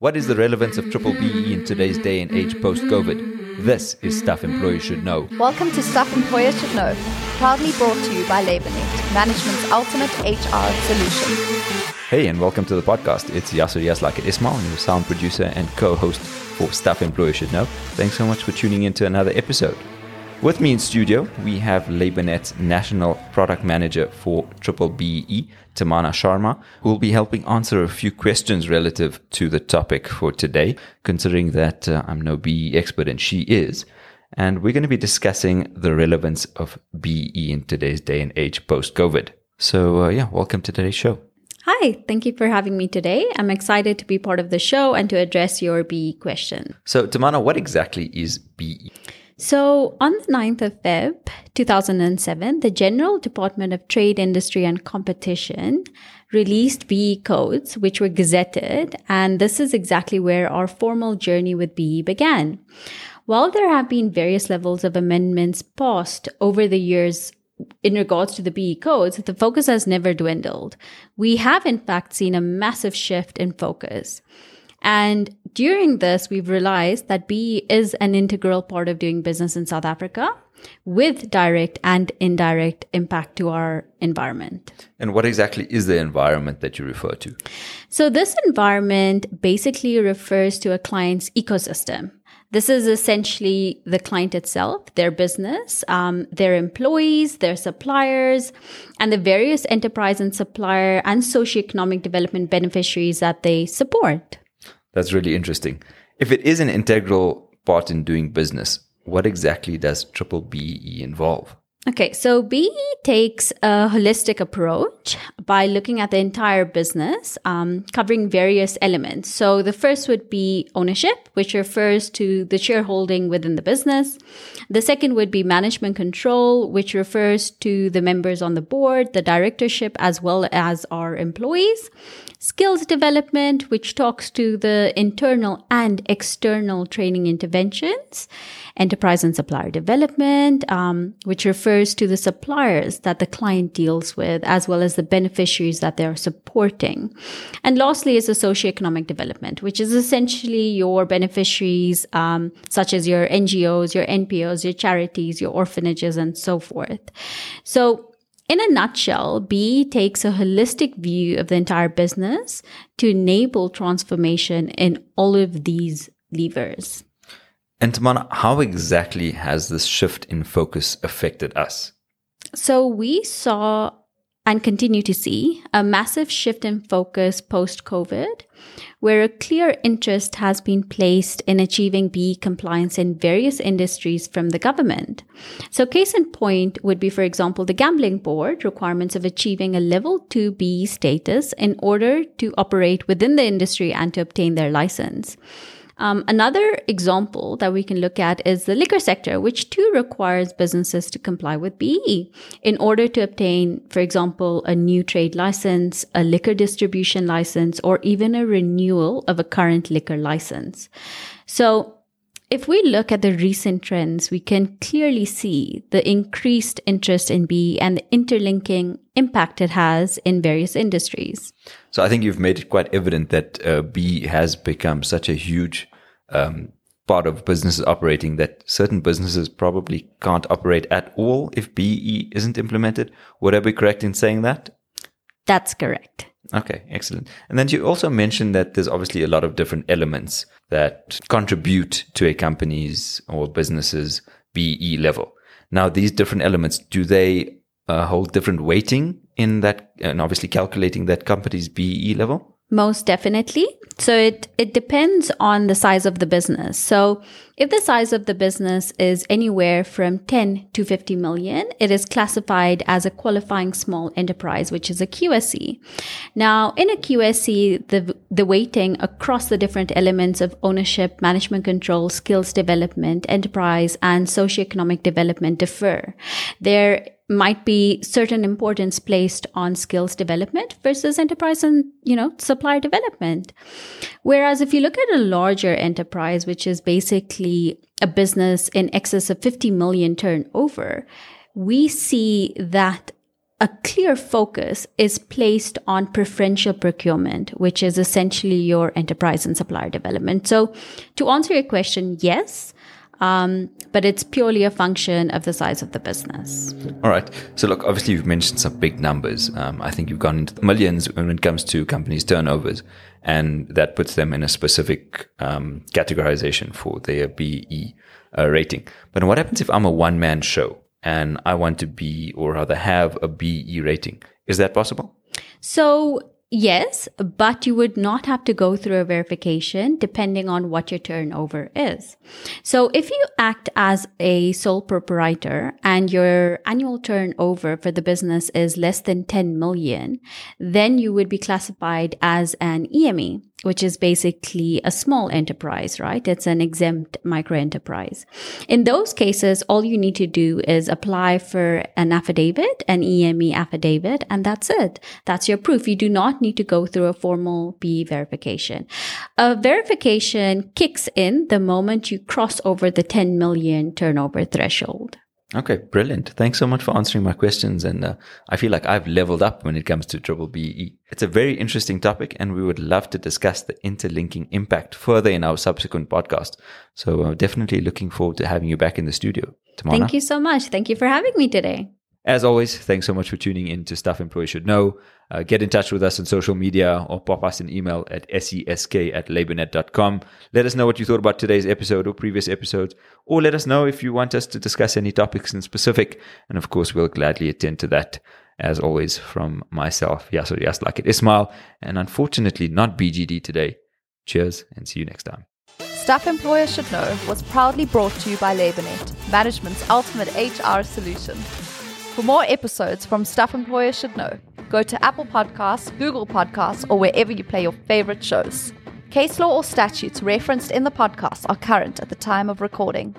What is the relevance of triple BEE in today's day and age post COVID? This is Stuff Employers Should Know. Welcome to Stuff Employers Should Know, proudly brought to you by LabourNet, management's ultimate HR solution. Hey, and welcome to the podcast. It's Yasser Yaslak Ismail, your sound producer and co host for Stuff Employers Should Know. Thanks so much for tuning in to another episode. With me in studio, we have LabourNet's National Product Manager for Triple BEE, Tamanna Sharma, who will be helping answer a few questions relative to the topic for today, considering that uh, I'm no BEE expert and she is. And we're going to be discussing the relevance of BEE in today's day and age post COVID. So, uh, yeah, welcome to today's show. Hi, thank you for having me today. I'm excited to be part of the show and to address your BEE question. So, Tamanna, what exactly is BEE? So, on the 9th of Feb 2007, the General Department of Trade, Industry and Competition released BEE codes, which were gazetted, and this is exactly where our formal journey with BEE began. While there have been various levels of amendments passed over the years in regards to the BEE codes, the focus has never dwindled. We have, in fact, seen a massive shift in focus. And during this, we've realized that BEE is an integral part of doing business in South Africa with direct and indirect impact to our environment. And what exactly is the environment that you refer to? So, this environment basically refers to a client's ecosystem. This is essentially the client itself, their business, um, their employees, their suppliers, and the various enterprise and supplier and socioeconomic development beneficiaries that they support. That's really interesting. If it is an integral part in doing business, what exactly does triple BEE involve? Okay, so BEE takes a holistic approach by looking at the entire business, um, covering various elements. So the first would be ownership, which refers to the shareholding within the business. The second would be management control, which refers to the members on the board, the directorship, as well as our employees skills development, which talks to the internal and external training interventions, enterprise and supplier development, um, which refers to the suppliers that the client deals with, as well as the beneficiaries that they're supporting. And lastly is the socioeconomic development, which is essentially your beneficiaries, um, such as your NGOs, your NPOs, your charities, your orphanages, and so forth. So in a nutshell, BEE takes a holistic view of the entire business to enable transformation in all of these levers. And Tamanna, how exactly has this shift in focus affected us? So we saw and continue to see a massive shift in focus post COVID, where a clear interest has been placed in achieving BEE compliance in various industries from the government. So, case in point would be, for example, the gambling board requirements of achieving a level 2 BEE status in order to operate within the industry and to obtain their license. Um, another example that we can look at is the liquor sector, which too requires businesses to comply with BEE in order to obtain, for example, a new trade license, a liquor distribution license, or even a renewal of a current liquor license. So if we look at the recent trends, we can clearly see the increased interest in BEE and the interlinking impact it has in various industries. So I think you've made it quite evident that uh, BEE has become such a huge um, part of businesses operating that certain businesses probably can't operate at all if BEE isn't implemented. Would I be correct in saying that? That's correct. Okay, excellent. And then you also mentioned that there's obviously a lot of different elements that contribute to a company's or business's BEE level. Now, these different elements, do they uh, hold different weighting in that, and obviously calculating that company's BEE level? Most definitely. So it, it depends on the size of the business. So if the size of the business is anywhere from 10 to 50 million, it is classified as a qualifying small enterprise, which is a QSE. Now, in a QSE, the, the weighting across the different elements of ownership, management control, skills development, enterprise, and socioeconomic development differ. There might be certain importance placed on skills development versus enterprise and you know supply development whereas if you look at a larger enterprise which is basically a business in excess of 50 million turnover we see that a clear focus is placed on preferential procurement, which is essentially your enterprise and supplier development. So, to answer your question, yes, um, but it's purely a function of the size of the business. All right. So, look, obviously, you've mentioned some big numbers. Um, I think you've gone into the millions when it comes to companies' turnovers, and that puts them in a specific um, categorization for their BEE uh, rating. But what happens if I'm a one man show and I want to be, or rather have a BEE rating? Is that possible? So, Yes, but you would not have to go through a verification depending on what your turnover is. So if you act as a sole proprietor and your annual turnover for the business is less than 10 million, then you would be classified as an EME which is basically a small enterprise, right? It's an exempt micro enterprise. In those cases, all you need to do is apply for an affidavit, an EME affidavit, and that's it. That's your proof. You do not need to go through a formal B verification. A verification kicks in the moment you cross over the 10 million turnover threshold. Okay, brilliant. Thanks so much for answering my questions. And uh, I feel like I've leveled up when it comes to triple BEE. It's a very interesting topic, and we would love to discuss the interlinking impact further in our subsequent podcast. So, uh, definitely looking forward to having you back in the studio tomorrow. Thank you so much. Thank you for having me today. As always, thanks so much for tuning in to Stuff Employees Should Know. Uh, get in touch with us on social media or pop us an email at sesk at labournet.com. Let us know what you thought about today's episode or previous episodes, or let us know if you want us to discuss any topics in specific. And of course, we'll gladly attend to that. As always, from myself, Yasser Yas like it Ismail, and unfortunately not BGD today. Cheers and see you next time. Staff Employers Should Know was proudly brought to you by LabourNet, management's ultimate HR solution. For more episodes from Stuff Employers Should Know, go to Apple Podcasts, Google Podcasts, or wherever you play your favorite shows. Case law or statutes referenced in the podcast are current at the time of recording.